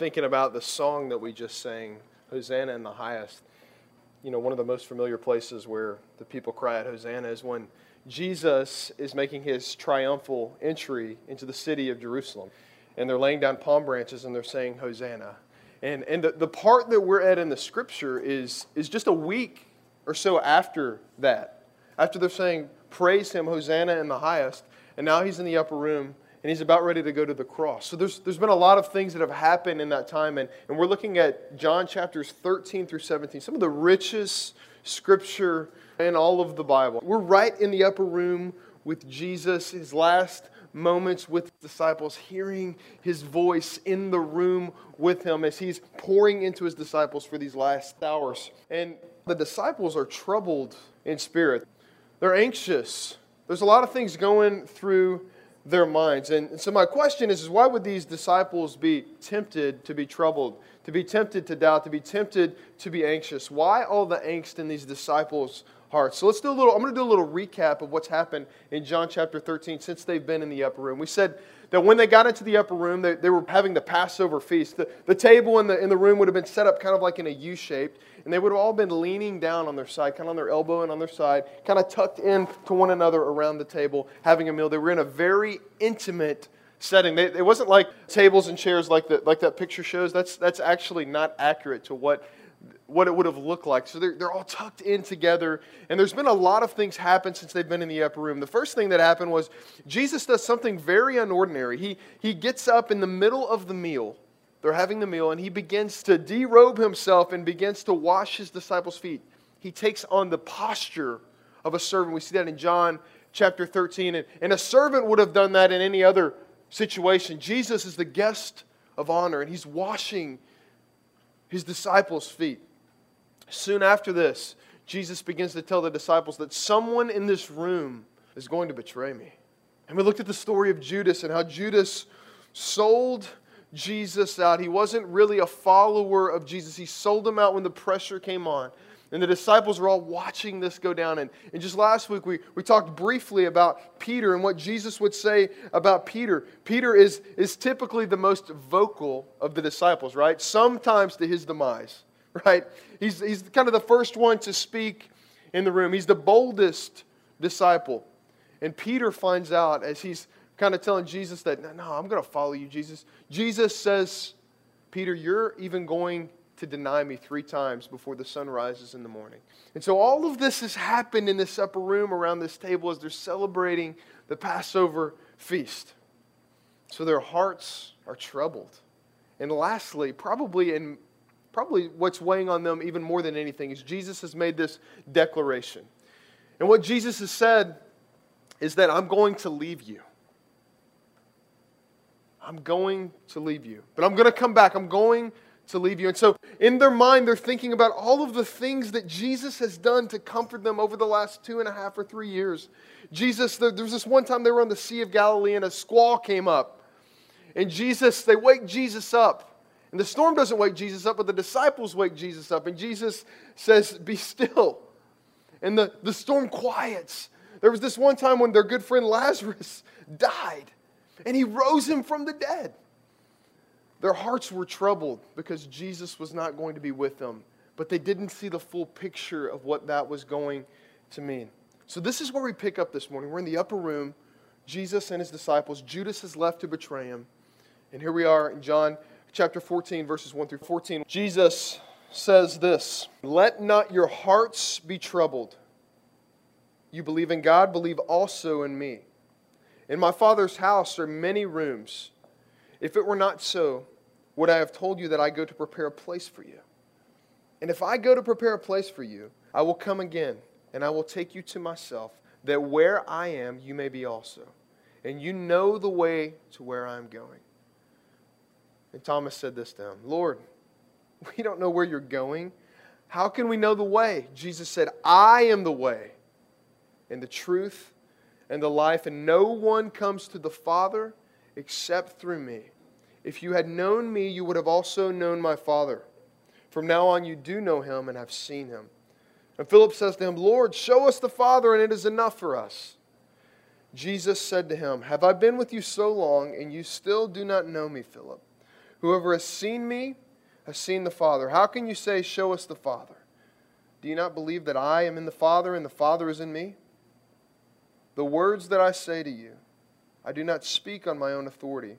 thinking about the song that we just sang, Hosanna in the highest. You know, one of the most familiar places where the people cry out Hosanna is when Jesus is making his triumphal entry into the city of Jerusalem. And they're laying down palm branches and they're saying Hosanna. And, and the, the part that we're at in the scripture is, is just a week or so after that. After they're saying, Praise him, Hosanna in the highest. And now he's in the upper room and he's about ready to go to the cross. So there's, there's been a lot of things that have happened in that time. And, and we're looking at John chapters 13 through 17, some of the richest scripture in all of the Bible. We're right in the upper room with Jesus, his last moments with disciples, hearing his voice in the room with him as he's pouring into his disciples for these last hours. And the disciples are troubled in spirit, they're anxious. There's a lot of things going through their minds. And so, my question is, is why would these disciples be tempted to be troubled, to be tempted to doubt, to be tempted to be anxious? Why all the angst in these disciples' hearts? So, let's do a little, I'm going to do a little recap of what's happened in John chapter 13 since they've been in the upper room. We said that when they got into the upper room, they, they were having the Passover feast. The, the table in the, in the room would have been set up kind of like in a U shaped and they would have all been leaning down on their side, kind of on their elbow and on their side, kind of tucked in to one another around the table, having a meal. They were in a very intimate setting. They, it wasn't like tables and chairs like, the, like that picture shows. That's, that's actually not accurate to what, what it would have looked like. So they're, they're all tucked in together. And there's been a lot of things happen since they've been in the upper room. The first thing that happened was Jesus does something very unordinary. He, he gets up in the middle of the meal they're having the meal, and he begins to derobe himself and begins to wash his disciples' feet. He takes on the posture of a servant. We see that in John chapter 13. And, and a servant would have done that in any other situation. Jesus is the guest of honor, and he's washing his disciples' feet. Soon after this, Jesus begins to tell the disciples that someone in this room is going to betray me. And we looked at the story of Judas and how Judas sold Jesus out. He wasn't really a follower of Jesus. He sold him out when the pressure came on. And the disciples were all watching this go down. And, and just last week, we, we talked briefly about Peter and what Jesus would say about Peter. Peter is, is typically the most vocal of the disciples, right? Sometimes to his demise, right? He's, he's kind of the first one to speak in the room, he's the boldest disciple. And Peter finds out as he's kind of telling Jesus that, no, no I'm going to follow you, Jesus. Jesus says, Peter, you're even going to deny me three times before the sun rises in the morning. And so all of this has happened in this upper room around this table as they're celebrating the Passover feast. So their hearts are troubled. And lastly, probably in probably what's weighing on them even more than anything is Jesus has made this declaration. And what Jesus has said is that I'm going to leave you. I'm going to leave you. But I'm going to come back. I'm going to leave you. And so, in their mind, they're thinking about all of the things that Jesus has done to comfort them over the last two and a half or three years. Jesus, there, there was this one time they were on the Sea of Galilee and a squall came up. And Jesus, they wake Jesus up. And the storm doesn't wake Jesus up, but the disciples wake Jesus up. And Jesus says, Be still. And the, the storm quiets. There was this one time when their good friend Lazarus died and he rose him from the dead. Their hearts were troubled because Jesus was not going to be with them, but they didn't see the full picture of what that was going to mean. So, this is where we pick up this morning. We're in the upper room, Jesus and his disciples. Judas has left to betray him. And here we are in John chapter 14, verses 1 through 14. Jesus says this Let not your hearts be troubled. You believe in God, believe also in me. In my Father's house are many rooms. If it were not so, would I have told you that I go to prepare a place for you? And if I go to prepare a place for you, I will come again, and I will take you to myself, that where I am, you may be also. And you know the way to where I am going. And Thomas said this to him Lord, we don't know where you're going. How can we know the way? Jesus said, I am the way and the truth and the life, and no one comes to the Father except through me. If you had known me, you would have also known my Father. From now on, you do know him and have seen him. And Philip says to him, Lord, show us the Father, and it is enough for us. Jesus said to him, Have I been with you so long, and you still do not know me, Philip? Whoever has seen me has seen the Father. How can you say, Show us the Father? Do you not believe that I am in the Father and the Father is in me? The words that I say to you, I do not speak on my own authority,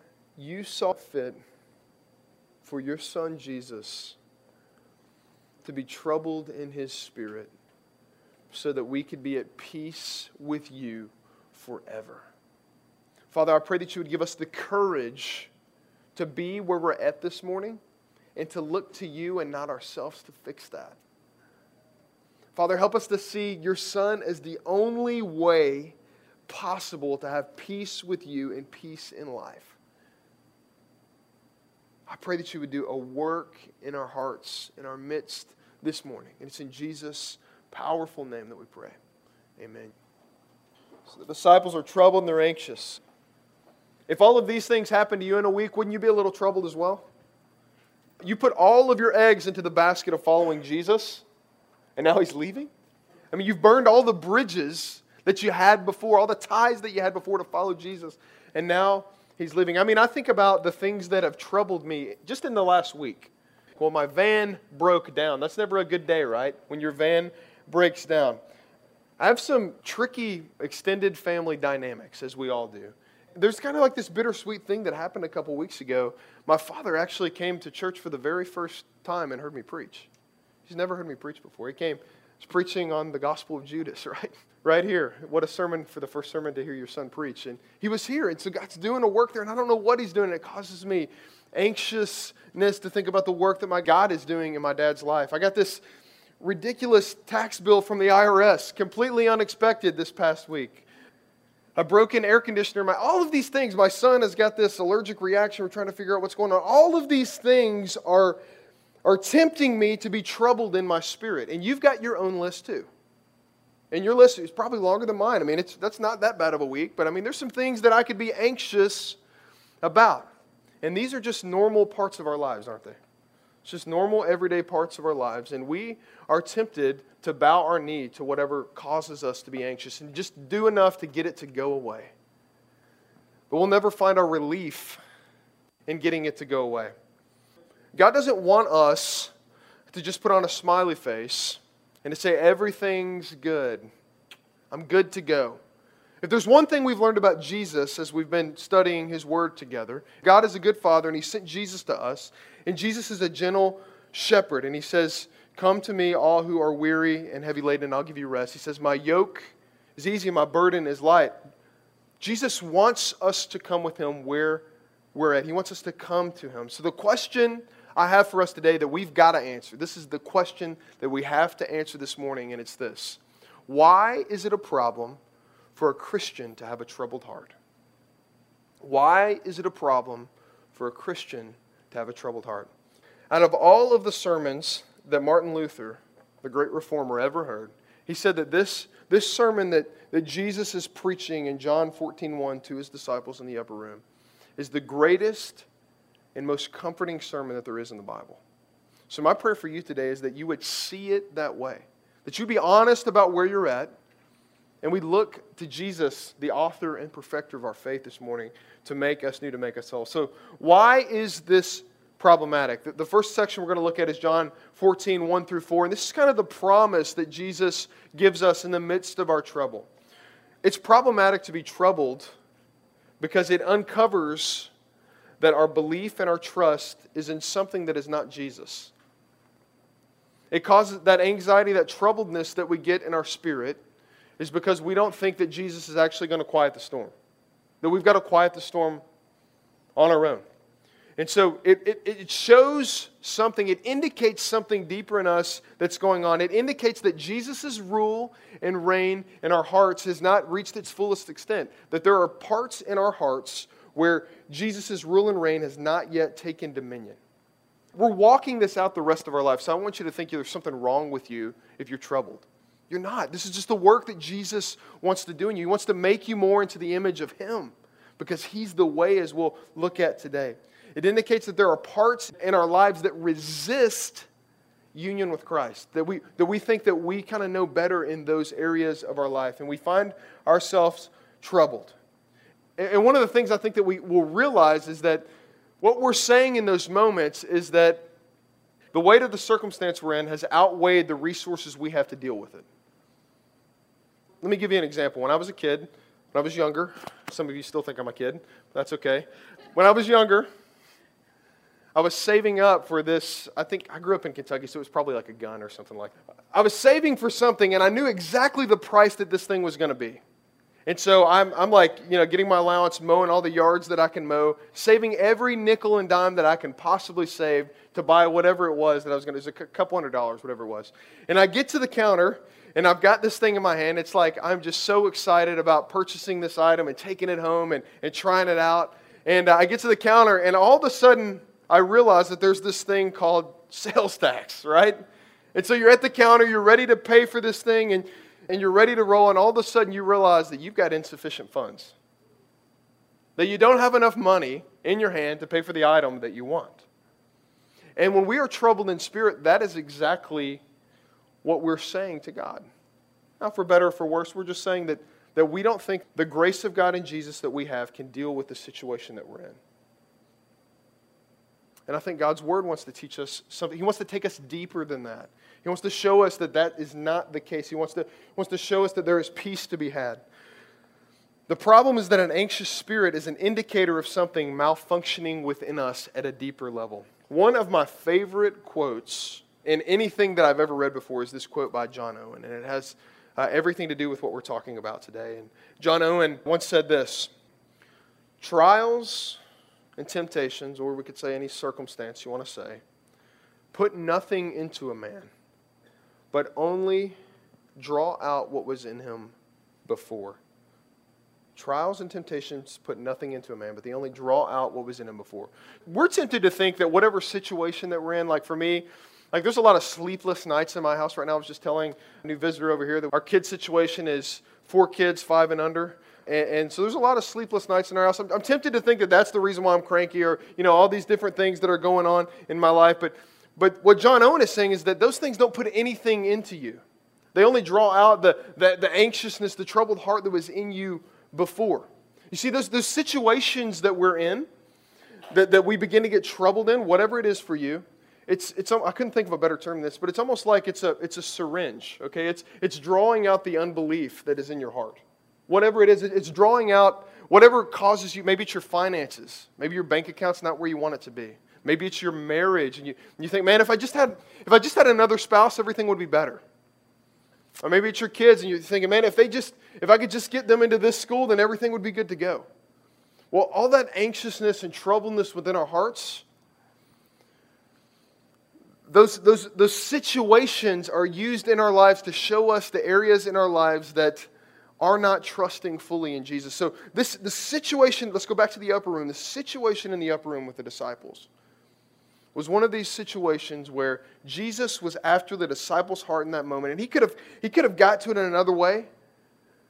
you saw fit for your Son Jesus to be troubled in his spirit so that we could be at peace with you forever. Father, I pray that you would give us the courage to be where we're at this morning and to look to you and not ourselves to fix that. Father, help us to see your Son as the only way possible to have peace with you and peace in life. I pray that you would do a work in our hearts, in our midst this morning. And it's in Jesus' powerful name that we pray. Amen. So the disciples are troubled and they're anxious. If all of these things happen to you in a week, wouldn't you be a little troubled as well? You put all of your eggs into the basket of following Jesus, and now he's leaving? I mean, you've burned all the bridges that you had before, all the ties that you had before to follow Jesus, and now he's leaving. I mean, I think about the things that have troubled me just in the last week. Well, my van broke down. That's never a good day, right? When your van breaks down. I have some tricky extended family dynamics, as we all do there's kind of like this bittersweet thing that happened a couple weeks ago. My father actually came to church for the very first time and heard me preach. He's never heard me preach before. He came, he's preaching on the Gospel of Judas, right? Right here. What a sermon for the first sermon to hear your son preach. And he was here, and so God's doing a work there, and I don't know what he's doing. It causes me anxiousness to think about the work that my God is doing in my dad's life. I got this ridiculous tax bill from the IRS, completely unexpected this past week a broken air conditioner, my, all of these things. My son has got this allergic reaction. We're trying to figure out what's going on. All of these things are, are tempting me to be troubled in my spirit. And you've got your own list too. And your list is probably longer than mine. I mean, it's, that's not that bad of a week, but I mean, there's some things that I could be anxious about. And these are just normal parts of our lives, aren't they? It's just normal, everyday parts of our lives. And we are tempted to bow our knee to whatever causes us to be anxious and just do enough to get it to go away. But we'll never find our relief in getting it to go away. God doesn't want us to just put on a smiley face and to say, everything's good. I'm good to go. If there's one thing we've learned about Jesus as we've been studying his word together, God is a good father and he sent Jesus to us. And Jesus is a gentle shepherd. And he says, Come to me, all who are weary and heavy laden, and I'll give you rest. He says, My yoke is easy my burden is light. Jesus wants us to come with him where we're at. He wants us to come to him. So, the question I have for us today that we've got to answer this is the question that we have to answer this morning, and it's this Why is it a problem for a Christian to have a troubled heart? Why is it a problem for a Christian to have a troubled heart? Out of all of the sermons that Martin Luther, the great reformer, ever heard. He said that this, this sermon that, that Jesus is preaching in John 14 1 to his disciples in the upper room is the greatest and most comforting sermon that there is in the Bible. So, my prayer for you today is that you would see it that way, that you'd be honest about where you're at, and we look to Jesus, the author and perfecter of our faith this morning, to make us new, to make us whole. So, why is this problematic. The first section we're going to look at is John 14, 1 through 4. And this is kind of the promise that Jesus gives us in the midst of our trouble. It's problematic to be troubled because it uncovers that our belief and our trust is in something that is not Jesus. It causes that anxiety, that troubledness that we get in our spirit is because we don't think that Jesus is actually going to quiet the storm. That we've got to quiet the storm on our own. And so it, it, it, shows something, it indicates something deeper in us that's going on. It indicates that Jesus' rule and reign in our hearts has not reached its fullest extent, that there are parts in our hearts where Jesus' rule and reign has not yet taken dominion. we're walking this out the rest of our life. So I want you to think there's something wrong with you if you're troubled. You're not. This is just the work that Jesus wants to do in you. He wants to make you more into the image of Him because He's the way, as we'll look at today. It indicates that there are parts in our lives that resist union with Christ, that we, that we think that we kind of know better in those areas of our life, and we find ourselves troubled. And one of the things I think that we will realize is that what we're saying in those moments is that the weight of the circumstance we're in has outweighed the resources we have to deal with it. Let me give you an example. When I was a kid, when I was younger, some of you still think I'm a kid. That's okay. When I was younger, I was saving up for this. I think I grew up in Kentucky, so it was probably like a gun or something like that. I was saving for something, and I knew exactly the price that this thing was going to be. And so I'm, I'm like, you know, getting my allowance, mowing all the yards that I can mow, saving every nickel and dime that I can possibly save to buy whatever it was that I was going to, it was a couple hundred dollars, whatever it was. And I get to the counter, and I've got this thing in my hand. It's like I'm just so excited about purchasing this item and taking it home and, and trying it out. And uh, I get to the counter, and all of a sudden, I realize that there's this thing called sales tax, right? And so you're at the counter, you're ready to pay for this thing, and, and you're ready to roll, and all of a sudden you realize that you've got insufficient funds. That you don't have enough money in your hand to pay for the item that you want. And when we are troubled in spirit, that is exactly what we're saying to God. Now, for better or for worse, we're just saying that, that we don't think the grace of God in Jesus that we have can deal with the situation that we're in. And I think God's Word wants to teach us something. He wants to take us deeper than that. He wants to show us that that is not the case. He wants to, wants to show us that there is peace to be had. The problem is that an anxious spirit is an indicator of something malfunctioning within us at a deeper level. One of my favorite quotes in anything that I've ever read before is this quote by John Owen, and it has uh, everything to do with what we're talking about today. And John Owen once said this Trials and temptations, or we could say any circumstance you want to say, put nothing into a man, but only draw out what was in him before. Trials and temptations put nothing into a man, but they only draw out what was in him before. We're tempted to think that whatever situation that we're in, like for me, like, there's a lot of sleepless nights in my house right now. I was just telling a new visitor over here that our kid situation is four kids, five and under. And, and, so there's a lot of sleepless nights in our house. I'm, I'm, tempted to think that that's the reason why I'm cranky or, you know, all these different things that are going on in my life. But, but what John Owen is saying is that those things don't put anything into you. They only draw out the, the, the anxiousness, the troubled heart that was in you before. You see, those, those situations that we're in, that, that we begin to get troubled in, whatever it is for you, it's, it's, I couldn't think of a better term than this, but it's almost like it's a, it's a syringe, okay? It's, it's drawing out the unbelief that is in your heart. Whatever it is, it's drawing out whatever causes you, maybe it's your finances, maybe your bank account's not where you want it to be. Maybe it's your marriage, and you, and you think, man, if I just had if I just had another spouse, everything would be better. Or maybe it's your kids, and you're thinking, man, if they just if I could just get them into this school, then everything would be good to go. Well, all that anxiousness and troubleness within our hearts, those, those, those situations are used in our lives to show us the areas in our lives that are not trusting fully in Jesus. So, this the situation, let's go back to the upper room. The situation in the upper room with the disciples was one of these situations where Jesus was after the disciples' heart in that moment. And he could have, he could have got to it in another way,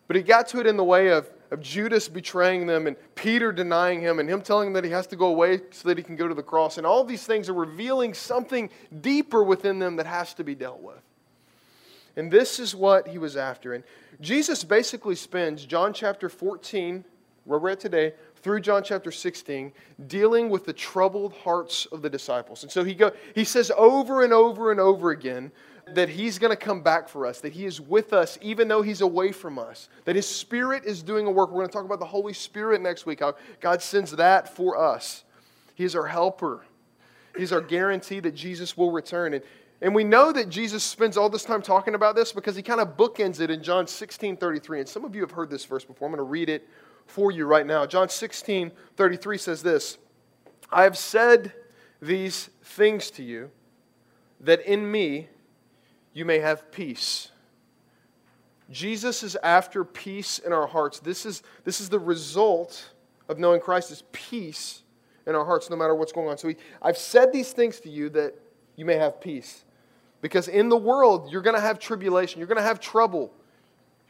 but he got to it in the way of of Judas betraying them and Peter denying him and him telling him that he has to go away so that he can go to the cross. And all these things are revealing something deeper within them that has to be dealt with. And this is what he was after. And Jesus basically spends John chapter 14, where we're at today, through John chapter 16, dealing with the troubled hearts of the disciples. And so he, go, he says over and over and over again that He's going to come back for us, that He is with us even though He's away from us, that His Spirit is doing a work. We're going to talk about the Holy Spirit next week, how God sends that for us. He is our helper, He's our guarantee that Jesus will return. And, and we know that Jesus spends all this time talking about this because He kind of bookends it in John 16 33. And some of you have heard this verse before. I'm going to read it for you right now. John 16 33 says this I have said these things to you that in me you may have peace. Jesus is after peace in our hearts. This is, this is the result of knowing Christ is peace in our hearts no matter what's going on. So he, I've said these things to you that you may have peace. Because in the world, you're going to have tribulation, you're going to have trouble,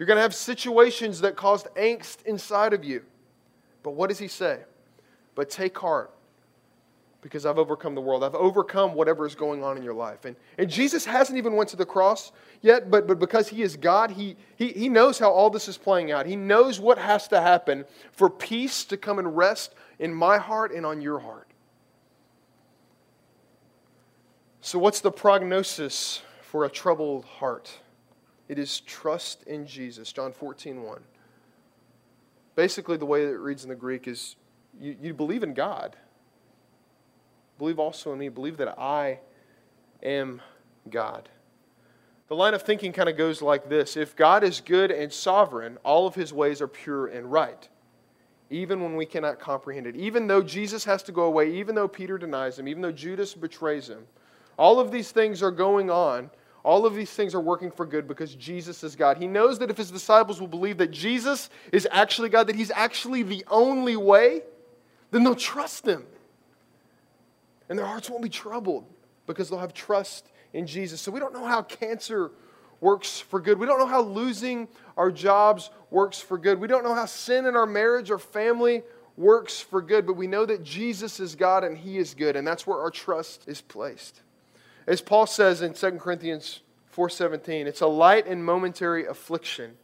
you're going to have situations that caused angst inside of you. But what does he say? But take heart because I've overcome the world. I've overcome whatever is going on in your life. And, and Jesus hasn't even went to the cross yet, but, but because he is God, he, he, he knows how all this is playing out. He knows what has to happen for peace to come and rest in my heart and on your heart. So what's the prognosis for a troubled heart? It is trust in Jesus. John 14, 1. Basically, the way that it reads in the Greek is you, you believe in God Believe also in me. Believe that I am God. The line of thinking kind of goes like this If God is good and sovereign, all of his ways are pure and right, even when we cannot comprehend it. Even though Jesus has to go away, even though Peter denies him, even though Judas betrays him, all of these things are going on. All of these things are working for good because Jesus is God. He knows that if his disciples will believe that Jesus is actually God, that he's actually the only way, then they'll trust him and their hearts won't be troubled because they'll have trust in Jesus. So we don't know how cancer works for good. We don't know how losing our jobs works for good. We don't know how sin in our marriage or family works for good, but we know that Jesus is God and He is good, and that's where our trust is placed. As Paul says in 2 Corinthians 4:17, it's a light and momentary affliction,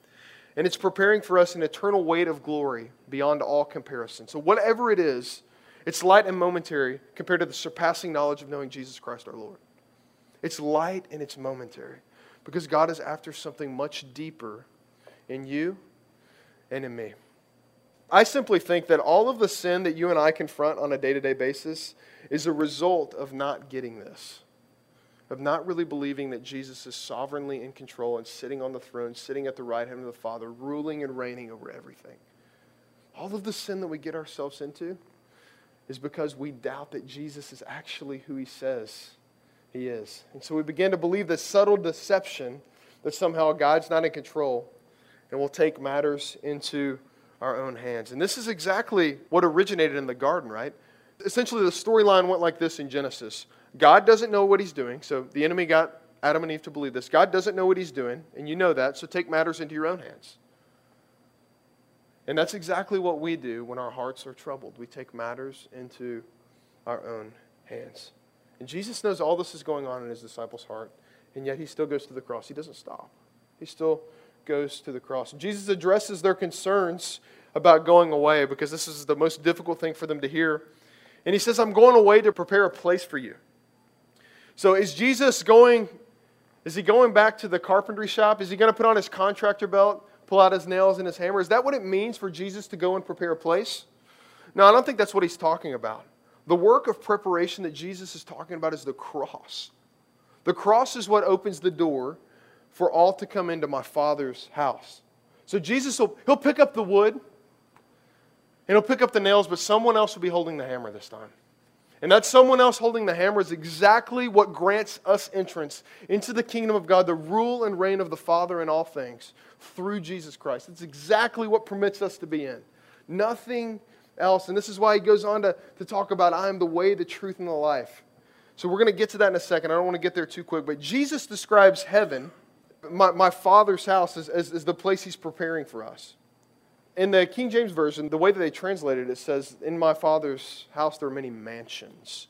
and it's preparing for us an eternal weight of glory beyond all comparison. So whatever it is it's light and momentary compared to the surpassing knowledge of knowing Jesus Christ our Lord. It's light and it's momentary because God is after something much deeper in you and in me. I simply think that all of the sin that you and I confront on a day to day basis is a result of not getting this, of not really believing that Jesus is sovereignly in control and sitting on the throne, sitting at the right hand of the Father, ruling and reigning over everything. All of the sin that we get ourselves into is because we doubt that Jesus is actually who he says he is. And so we begin to believe this subtle deception that somehow God's not in control and we'll take matters into our own hands. And this is exactly what originated in the garden, right? Essentially, the storyline went like this in Genesis God doesn't know what he's doing, so the enemy got Adam and Eve to believe this. God doesn't know what he's doing, and you know that, so take matters into your own hands. And that's exactly what we do when our hearts are troubled. We take matters into our own hands. And Jesus knows all this is going on in his disciples' heart, and yet he still goes to the cross. He doesn't stop, he still goes to the cross. Jesus addresses their concerns about going away because this is the most difficult thing for them to hear. And he says, I'm going away to prepare a place for you. So is Jesus going, is he going back to the carpentry shop? Is he going to put on his contractor belt? pull out his nails and his hammer. Is that what it means for Jesus to go and prepare a place? No, I don't think that's what he's talking about. The work of preparation that Jesus is talking about is the cross. The cross is what opens the door for all to come into my Father's house. So Jesus will he'll pick up the wood and he'll pick up the nails, but someone else will be holding the hammer this time. And that someone else holding the hammer is exactly what grants us entrance into the kingdom of God, the rule and reign of the Father in all things through Jesus Christ. It's exactly what permits us to be in. Nothing else. And this is why he goes on to, to talk about I am the way, the truth, and the life. So we're going to get to that in a second. I don't want to get there too quick. But Jesus describes heaven, my, my Father's house, as, as, as the place he's preparing for us in the King James Version, the way that they translated it, it says, In my father's house there are many mansions.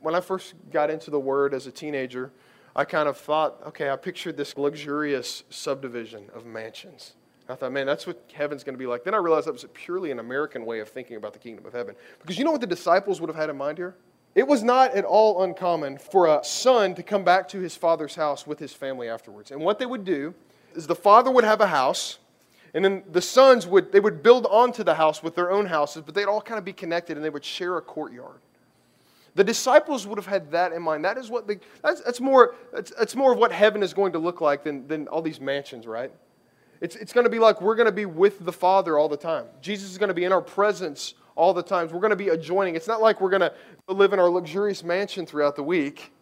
When I first got into the word as a teenager, I kind of thought, okay, I pictured this luxurious subdivision of mansions. I thought, man, that's what heaven's going to be like. Then I realized that was purely an American way of thinking about the kingdom of heaven. Because you know what the disciples would have had in mind here? It was not at all uncommon for a son to come back to his father's house with his family afterwards. And what they would do is the father would have a house, and then the sons would, they would build onto the house with their own houses, but they'd all kind of be connected and they would share a courtyard. The disciples would have had that in mind. That is what the, that's, that's, more, that's, that's more of what heaven is going to look like than, than all these mansions, right? It's, it's going to be like we're going to be with the Father all the time. Jesus is going to be in our presence all the times. We're going to be adjoining. It's not like we're going to live in our luxurious mansion throughout the week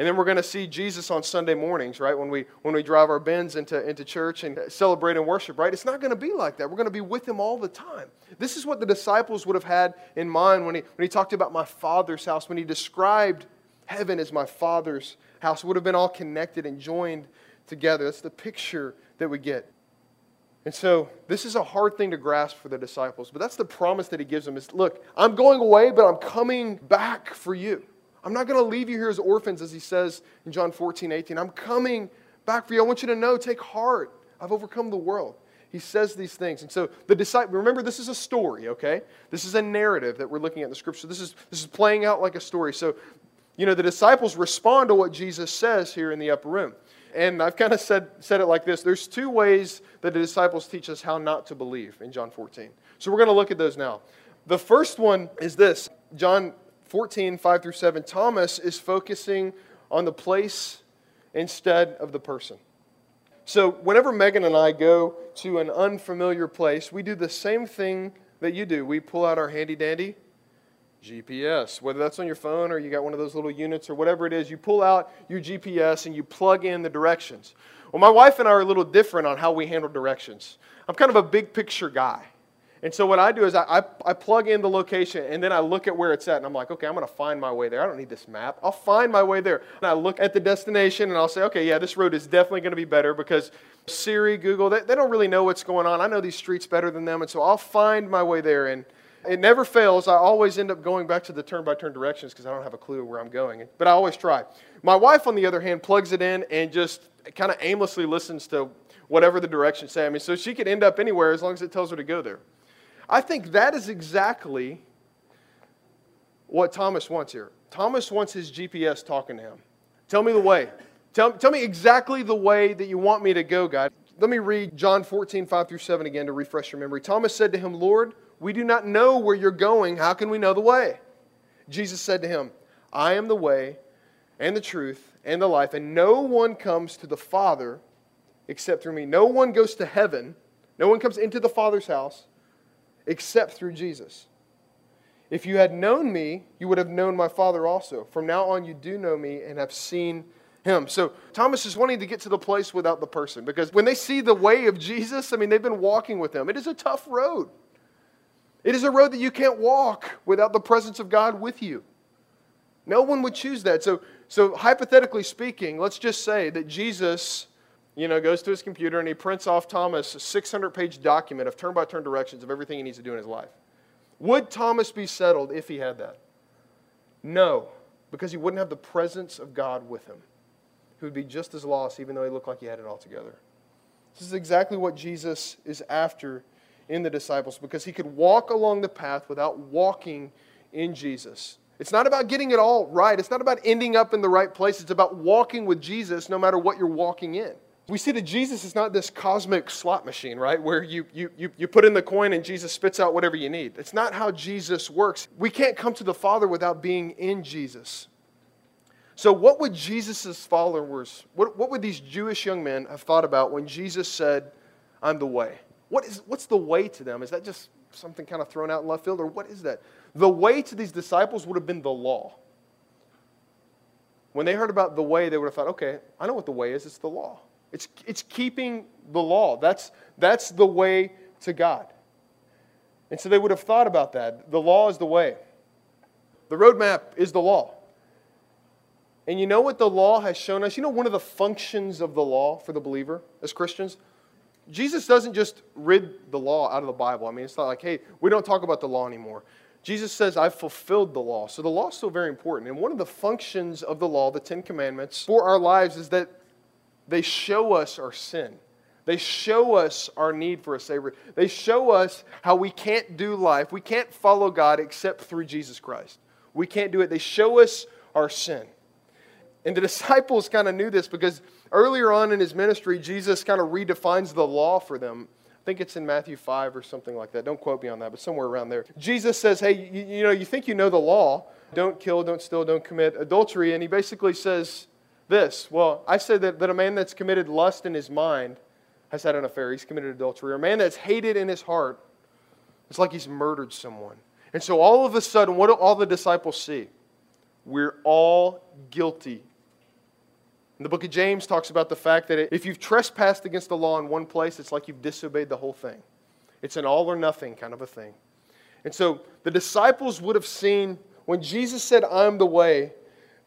And then we're going to see Jesus on Sunday mornings, right? When we, when we drive our Benz into, into church and celebrate and worship, right? It's not going to be like that. We're going to be with him all the time. This is what the disciples would have had in mind when he, when he talked about my Father's house, when he described heaven as my Father's house. It would have been all connected and joined together. That's the picture that we get. And so this is a hard thing to grasp for the disciples, but that's the promise that he gives them is look, I'm going away, but I'm coming back for you. I'm not going to leave you here as orphans, as he says in John 14, 18. I'm coming back for you. I want you to know, take heart. I've overcome the world. He says these things. And so the disciple, remember, this is a story, okay? This is a narrative that we're looking at in the scripture. This is, this is playing out like a story. So, you know, the disciples respond to what Jesus says here in the upper room. And I've kind of said, said it like this there's two ways that the disciples teach us how not to believe in John 14. So we're going to look at those now. The first one is this John 14, 5 through 7, Thomas is focusing on the place instead of the person. So, whenever Megan and I go to an unfamiliar place, we do the same thing that you do. We pull out our handy dandy GPS, whether that's on your phone or you got one of those little units or whatever it is, you pull out your GPS and you plug in the directions. Well, my wife and I are a little different on how we handle directions. I'm kind of a big picture guy. And so what I do is I, I, I, plug in the location and then I look at where it's at and I'm like, okay, I'm going to find my way there. I don't need this map. I'll find my way there. And I look at the destination and I'll say, okay, yeah, this road is definitely going to be better because Siri, Google, they, they don't really know what's going on. I know these streets better than them. And so I'll find my way there. And it never fails. I always end up going back to the turn by turn directions because I don't have a clue where I'm going. But I always try. My wife, on the other hand, plugs it in and just kind of aimlessly listens to whatever the directions say. I mean, so she could end up anywhere as long as it tells her to go there. I think that is exactly what Thomas wants here. Thomas wants his GPS talking to him. Tell me the way. Tell, tell me exactly the way that you want me to go, God. Let me read John 14, 5 through 7 again to refresh your memory. Thomas said to him, Lord, we do not know where you're going. How can we know the way? Jesus said to him, I am the way and the truth and the life, and no one comes to the Father except through me. No one goes to heaven, no one comes into the Father's house except through Jesus. If you had known me, you would have known my Father also. From now on, you do know me and have seen him. So Thomas is wanting to get to the place without the person because when they see the way of Jesus, I mean, they've been walking with him. It is a tough road. It is a road that you can't walk without the presence of God with you. No one would choose that. So, so hypothetically speaking, let's just say that Jesus you know, goes to his computer and he prints off Thomas a 600 page document of turn by turn directions of everything he needs to do in his life. Would Thomas be settled if he had that? No, because he wouldn't have the presence of God with him. He would be just as lost, even though he looked like he had it all together. This is exactly what Jesus is after in the disciples, because he could walk along the path without walking in Jesus. It's not about getting it all right. It's not about ending up in the right place. It's about walking with Jesus no matter what you're walking in we see that Jesus is not this cosmic slot machine, right? Where you, you, you, you put in the coin and Jesus spits out whatever you need. It's not how Jesus works. We can't come to the Father without being in Jesus. So, what would Jesus' followers, what, what would these Jewish young men have thought about when Jesus said, I'm the way? What is, what's the way to them? Is that just something kind of thrown out in left field, or what is that? The way to these disciples would have been the law. When they heard about the way, they would have thought, okay, I know what the way is, it's the law. It's, it's keeping the law. That's, that's the way to God. And so they would have thought about that. The law is the way, the roadmap is the law. And you know what the law has shown us? You know, one of the functions of the law for the believer as Christians? Jesus doesn't just rid the law out of the Bible. I mean, it's not like, hey, we don't talk about the law anymore. Jesus says, I've fulfilled the law. So the law is still very important. And one of the functions of the law, the Ten Commandments, for our lives is that they show us our sin. They show us our need for a Savior. They show us how we can't do life. We can't follow God except through Jesus Christ. We can't do it. They show us our sin. And the disciples kind of knew this because earlier on in his ministry, Jesus kind of redefines the law for them. I think it's in Matthew 5 or something like that. Don't quote me on that, but somewhere around there. Jesus says, Hey, you, you know, you think you know the law. Don't kill, don't steal, don't commit adultery. And he basically says, this? Well, I said that, that a man that's committed lust in his mind has had an affair. He's committed adultery. Or a man that's hated in his heart, it's like he's murdered someone. And so all of a sudden, what do all the disciples see? We're all guilty And the book of James talks about the fact that if you've trespassed against the law in one place, it's like you've disobeyed the whole thing. It's an all or nothing kind of a thing. And so the disciples would have seen, when Jesus said, I'm the way,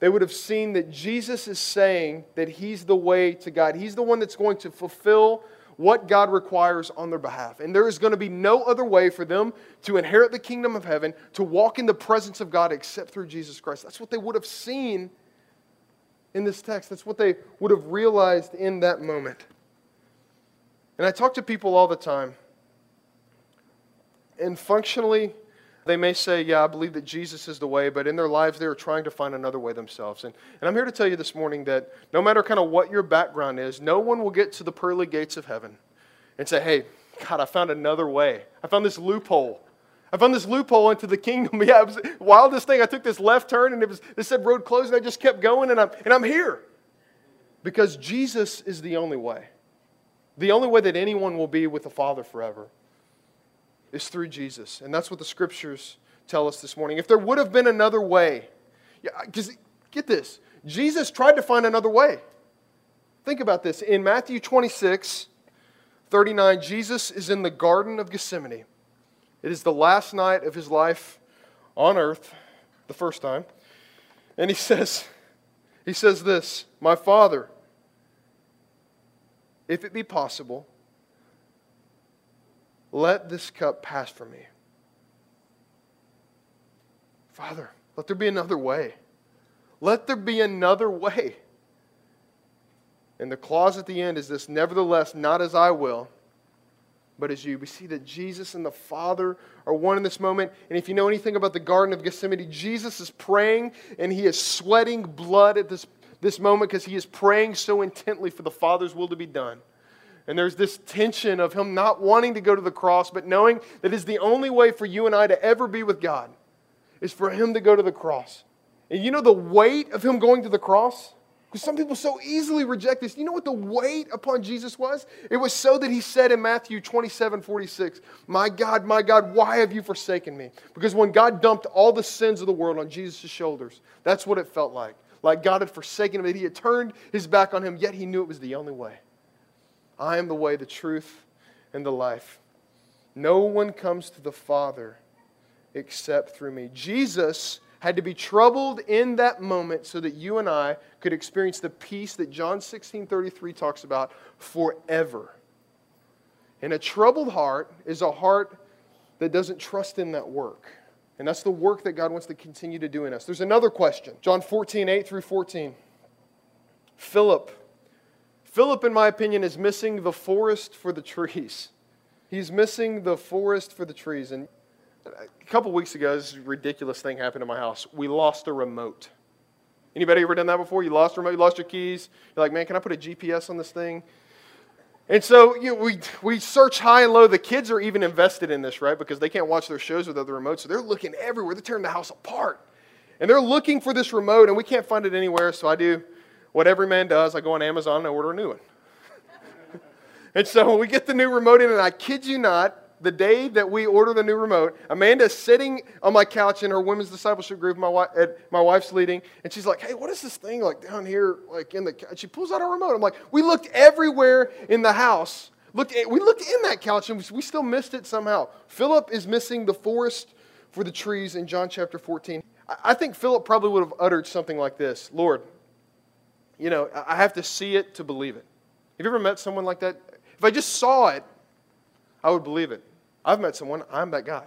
they would have seen that Jesus is saying that He's the way to God. He's the one that's going to fulfill what God requires on their behalf. And there is going to be no other way for them to inherit the kingdom of heaven, to walk in the presence of God except through Jesus Christ. That's what they would have seen in this text. That's what they would have realized in that moment. And I talk to people all the time. And functionally, they may say, Yeah, I believe that Jesus is the way, but in their lives, they are trying to find another way themselves. And, and I'm here to tell you this morning that no matter kind of what your background is, no one will get to the pearly gates of heaven and say, Hey, God, I found another way. I found this loophole. I found this loophole into the kingdom. Yeah, it was the wildest thing. I took this left turn and it was it said road closed and I just kept going and I'm and I'm here. Because Jesus is the only way. The only way that anyone will be with the Father forever is through Jesus. And that's what the scriptures tell us this morning. If there would have been another way, because yeah, get this, Jesus tried to find another way. Think about this. In Matthew 26, 39, Jesus is in the Garden of Gethsemane. It is the last night of his life on earth, the first time. And he says, he says this, My Father, if it be possible, let this cup pass from me. Father, let there be another way. Let there be another way. And the clause at the end is this Nevertheless, not as I will, but as you. We see that Jesus and the Father are one in this moment. And if you know anything about the Garden of Gethsemane, Jesus is praying and he is sweating blood at this, this moment because he is praying so intently for the Father's will to be done. And there's this tension of him not wanting to go to the cross, but knowing that is the only way for you and I to ever be with God is for him to go to the cross. And you know the weight of him going to the cross? Because some people so easily reject this. You know what the weight upon Jesus was? It was so that he said in Matthew 27 46, My God, my God, why have you forsaken me? Because when God dumped all the sins of the world on Jesus' shoulders, that's what it felt like. Like God had forsaken him, that he had turned his back on him, yet he knew it was the only way. I am the way, the truth, and the life. No one comes to the Father except through me. Jesus had to be troubled in that moment so that you and I could experience the peace that John 16 33 talks about forever. And a troubled heart is a heart that doesn't trust in that work. And that's the work that God wants to continue to do in us. There's another question John 14 8 through 14. Philip. Philip, in my opinion, is missing the forest for the trees. He's missing the forest for the trees. And a couple weeks ago, this ridiculous thing happened in my house. We lost a remote. Anybody ever done that before? You lost a remote, you lost your keys. You're like, man, can I put a GPS on this thing? And so you know, we, we search high and low. The kids are even invested in this, right? Because they can't watch their shows without the remote. So they're looking everywhere. They're tearing the house apart. And they're looking for this remote, and we can't find it anywhere. So I do what every man does I go on Amazon and I order a new one. and so when we get the new remote in, and I kid you not, the day that we order the new remote, Amanda's sitting on my couch in her women's discipleship group. My, wife, my wife's leading, and she's like, "Hey, what is this thing like down here, like in the?" She pulls out a remote. I'm like, "We looked everywhere in the house. Looked, eh, we looked in that couch, and we still missed it somehow." Philip is missing the forest for the trees in John chapter 14. I think Philip probably would have uttered something like this: "Lord, you know, I have to see it to believe it." Have you ever met someone like that? If I just saw it, I would believe it. I've met someone, I'm that guy.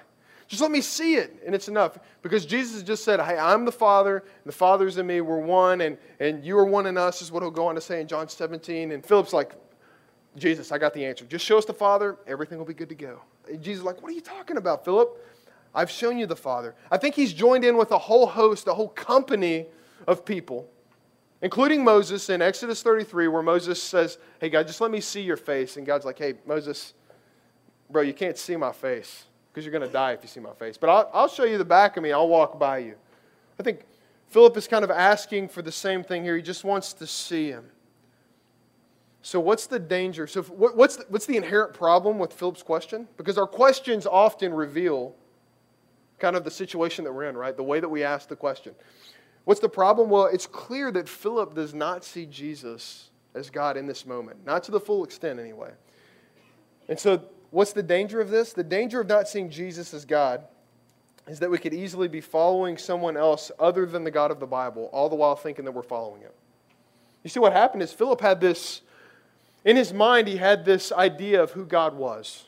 Just let me see it, and it's enough. Because Jesus just said, Hey, I'm the Father, and the Father's in me, we're one, and, and you are one in us, is what he'll go on to say in John 17. And Philip's like, Jesus, I got the answer. Just show us the Father, everything will be good to go. And Jesus like, What are you talking about, Philip? I've shown you the Father. I think he's joined in with a whole host, a whole company of people, including Moses in Exodus 33, where Moses says, Hey, God, just let me see your face. And God's like, Hey, Moses, Bro, you can't see my face because you're going to die if you see my face. But I'll, I'll show you the back of me. I'll walk by you. I think Philip is kind of asking for the same thing here. He just wants to see him. So, what's the danger? So, what's the, what's the inherent problem with Philip's question? Because our questions often reveal kind of the situation that we're in, right? The way that we ask the question. What's the problem? Well, it's clear that Philip does not see Jesus as God in this moment, not to the full extent, anyway. And so, what's the danger of this? The danger of not seeing Jesus as God is that we could easily be following someone else other than the God of the Bible, all the while thinking that we're following him. You see, what happened is Philip had this, in his mind, he had this idea of who God was.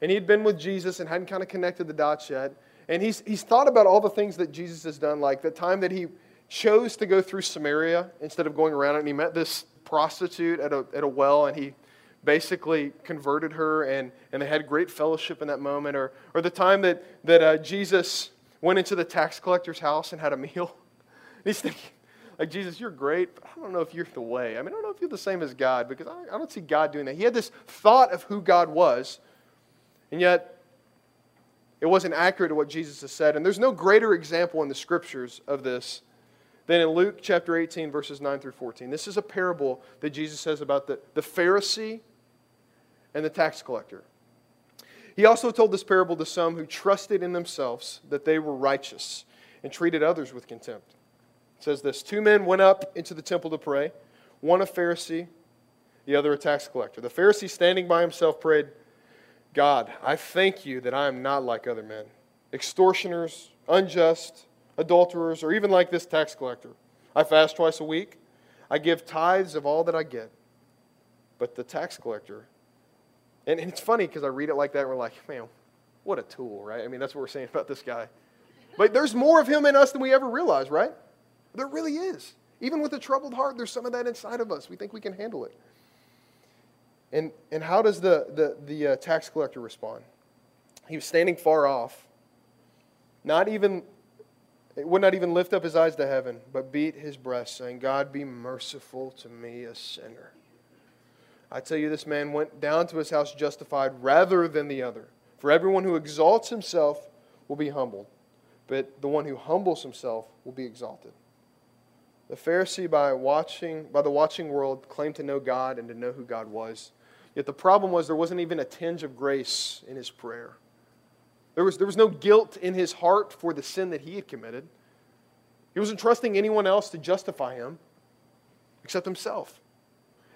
And he'd been with Jesus and hadn't kind of connected the dots yet. And he's, he's thought about all the things that Jesus has done, like the time that he chose to go through Samaria instead of going around it, and he met this prostitute at a, at a well, and he basically converted her, and, and they had great fellowship in that moment. Or, or the time that, that uh, Jesus went into the tax collector's house and had a meal. he's thinking, like, Jesus, you're great, but I don't know if you're the way. I mean, I don't know if you're the same as God because I, I don't see God doing that. He had this thought of who God was, and yet it wasn't accurate to what Jesus has said. And there's no greater example in the scriptures of this than in Luke chapter 18, verses 9 through 14. This is a parable that Jesus says about the, the Pharisee and the tax collector. He also told this parable to some who trusted in themselves that they were righteous and treated others with contempt. It says this Two men went up into the temple to pray, one a Pharisee, the other a tax collector. The Pharisee, standing by himself, prayed, God, I thank you that I am not like other men, extortioners, unjust, adulterers, or even like this tax collector. I fast twice a week. I give tithes of all that I get. But the tax collector, and, it's funny because I read it like that and we're like, man, what a tool, right? I mean, that's what we're saying about this guy. But there's more of him in us than we ever realize, right? There really is. Even with a troubled heart, there's some of that inside of us. We think we can handle it. And, and how does the, the, the uh, tax collector respond? He was standing far off, not even, would not even lift up his eyes to heaven, but beat his breast, saying, God, be merciful to me, a sinner. I tell you, this man went down to his house justified rather than the other. For everyone who exalts himself will be humbled, but the one who humbles himself will be exalted. The Pharisee, by watching, by the watching world, claimed to know God and to know who God was. Yet the problem was there wasn't even a tinge of grace in his prayer. There was, there was no guilt in his heart for the sin that he had committed. He wasn't trusting anyone else to justify him except himself.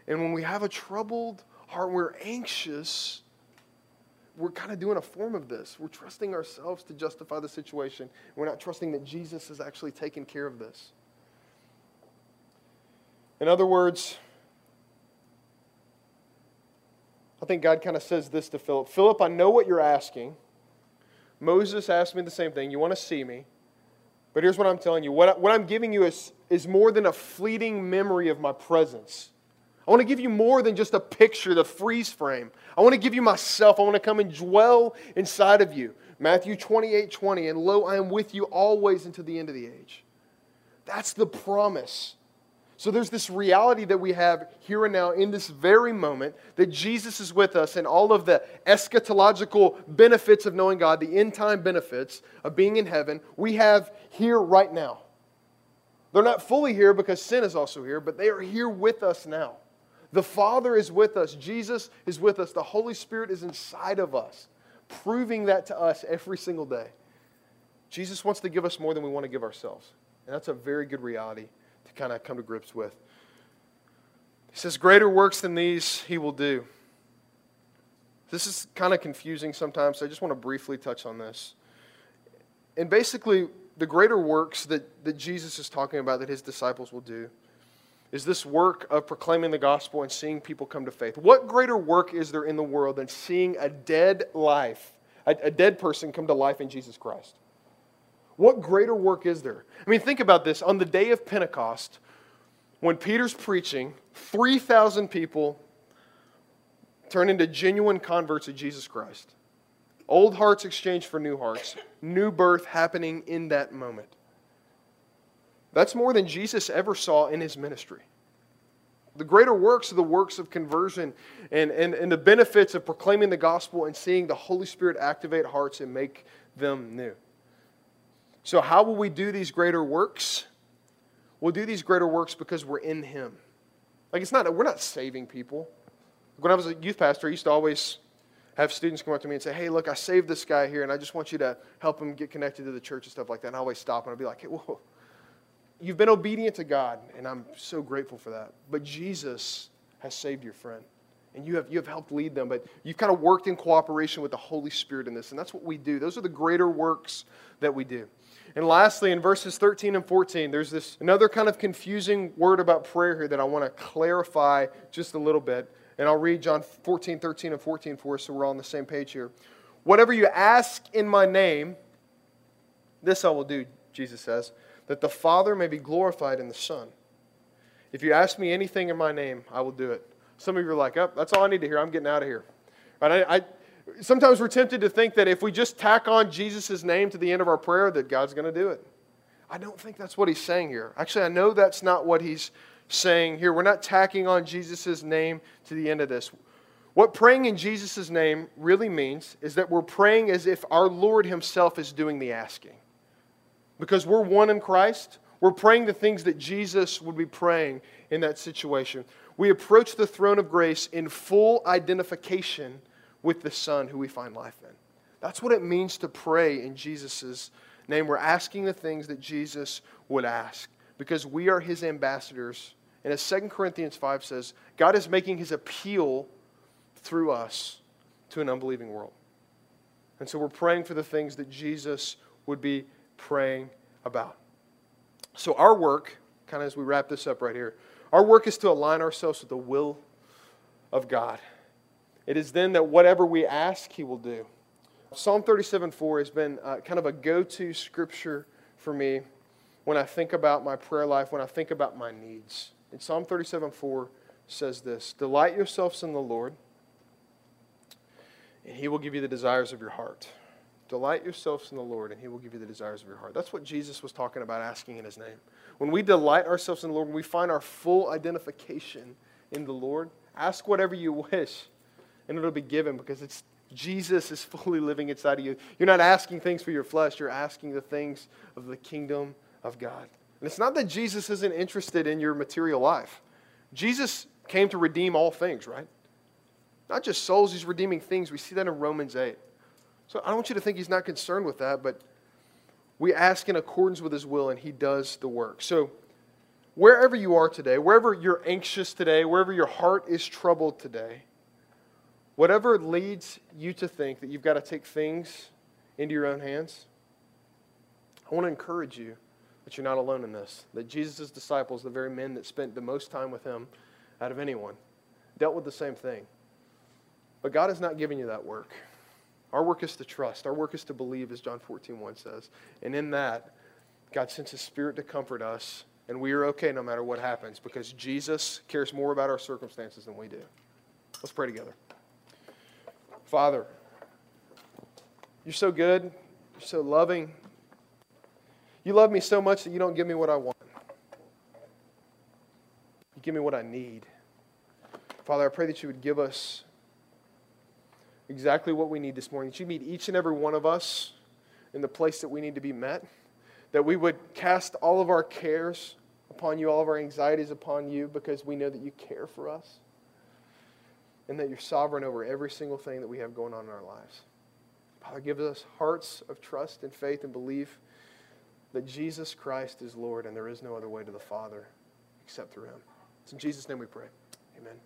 And when we have a troubled heart, we're anxious, we're kind of doing a form of this. We're trusting ourselves to justify the situation. We're not trusting that Jesus has actually taken care of this. In other words, I think God kind of says this to Philip Philip, I know what you're asking. Moses asked me the same thing. You want to see me. But here's what I'm telling you what, I, what I'm giving you is, is more than a fleeting memory of my presence. I want to give you more than just a picture, the freeze frame. I want to give you myself. I want to come and dwell inside of you. Matthew 28 20, and lo, I am with you always until the end of the age. That's the promise so there's this reality that we have here and now in this very moment that Jesus is with us and all of the eschatological benefits of knowing God, the end time benefits of being in heaven, we have here right now. They're not fully here because sin is also here, but they are here with us now. The Father is with us, Jesus is with us, the Holy Spirit is inside of us, proving that to us every single day. Jesus wants to give us more than we want to give ourselves. And that's a very good reality kind of come to grips with. He says, Greater works than these he will do. This is kind of confusing sometimes, so I just want to briefly touch on this. And basically, the greater works that, that Jesus is talking about that his disciples will do is this work of proclaiming the gospel and seeing people come to faith. What greater work is there in the world than seeing a dead life, a, a dead person come to life in Jesus Christ? What greater work is there? I mean, think about this. On the day of Pentecost, when Peter's preaching, 3,000 people turn into genuine converts of Jesus Christ. Old hearts exchanged for new hearts. New birth happening in that moment. That's more than Jesus ever saw in his ministry. The greater works are the works of conversion and, and, and the benefits of proclaiming the gospel and seeing the Holy Spirit activate hearts and make them new. So, how will we do these greater works? We'll do these greater works because we're in Him. Like, it's not, we're not saving people. When I was a youth pastor, I used to always have students come up to me and say, Hey, look, I saved this guy here, and I just want you to help him get connected to the church and stuff like that. And I always stop and I'd be like, hey, Whoa, you've been obedient to God, and I'm so grateful for that. But Jesus has saved your friend. And you have, you have helped lead them, but you've kind of worked in cooperation with the Holy Spirit in this. And that's what we do. Those are the greater works that we do. And lastly, in verses 13 and 14, there's this another kind of confusing word about prayer here that I want to clarify just a little bit. And I'll read John 14, 13, and 14 for us so we're all on the same page here. Whatever you ask in my name, this I will do, Jesus says, that the Father may be glorified in the Son. If you ask me anything in my name, I will do it. Some of you are like, oh, that's all I need to hear. I'm getting out of here. Right? I, I, sometimes we're tempted to think that if we just tack on Jesus' name to the end of our prayer, that God's going to do it. I don't think that's what he's saying here. Actually, I know that's not what he's saying here. We're not tacking on Jesus' name to the end of this. What praying in Jesus' name really means is that we're praying as if our Lord himself is doing the asking. Because we're one in Christ, we're praying the things that Jesus would be praying in that situation. We approach the throne of grace in full identification with the Son who we find life in. That's what it means to pray in Jesus' name. We're asking the things that Jesus would ask because we are his ambassadors. And as 2 Corinthians 5 says, God is making his appeal through us to an unbelieving world. And so we're praying for the things that Jesus would be praying about. So, our work, kind of as we wrap this up right here, our work is to align ourselves with the will of God. It is then that whatever we ask, He will do. Psalm 37 4 has been uh, kind of a go to scripture for me when I think about my prayer life, when I think about my needs. In Psalm 37 4 says this Delight yourselves in the Lord, and He will give you the desires of your heart. Delight yourselves in the Lord, and He will give you the desires of your heart. That's what Jesus was talking about asking in His name. When we delight ourselves in the Lord, when we find our full identification in the Lord, ask whatever you wish, and it'll be given because it's Jesus is fully living inside of you. You're not asking things for your flesh, you're asking the things of the kingdom of God. And it's not that Jesus isn't interested in your material life. Jesus came to redeem all things, right? Not just souls, he's redeeming things. We see that in Romans 8. So I don't want you to think he's not concerned with that, but we ask in accordance with his will and he does the work. So wherever you are today, wherever you're anxious today, wherever your heart is troubled today, whatever leads you to think that you've got to take things into your own hands, I want to encourage you that you're not alone in this. That Jesus' disciples, the very men that spent the most time with him out of anyone, dealt with the same thing. But God has not given you that work. Our work is to trust. Our work is to believe, as John 14, 1 says. And in that, God sends His Spirit to comfort us, and we are okay no matter what happens because Jesus cares more about our circumstances than we do. Let's pray together. Father, you're so good. You're so loving. You love me so much that you don't give me what I want. You give me what I need. Father, I pray that you would give us exactly what we need this morning. That you meet each and every one of us in the place that we need to be met. That we would cast all of our cares upon you, all of our anxieties upon you, because we know that you care for us. And that you're sovereign over every single thing that we have going on in our lives. Father, give us hearts of trust and faith and belief that Jesus Christ is Lord and there is no other way to the Father except through him. It's in Jesus' name we pray. Amen.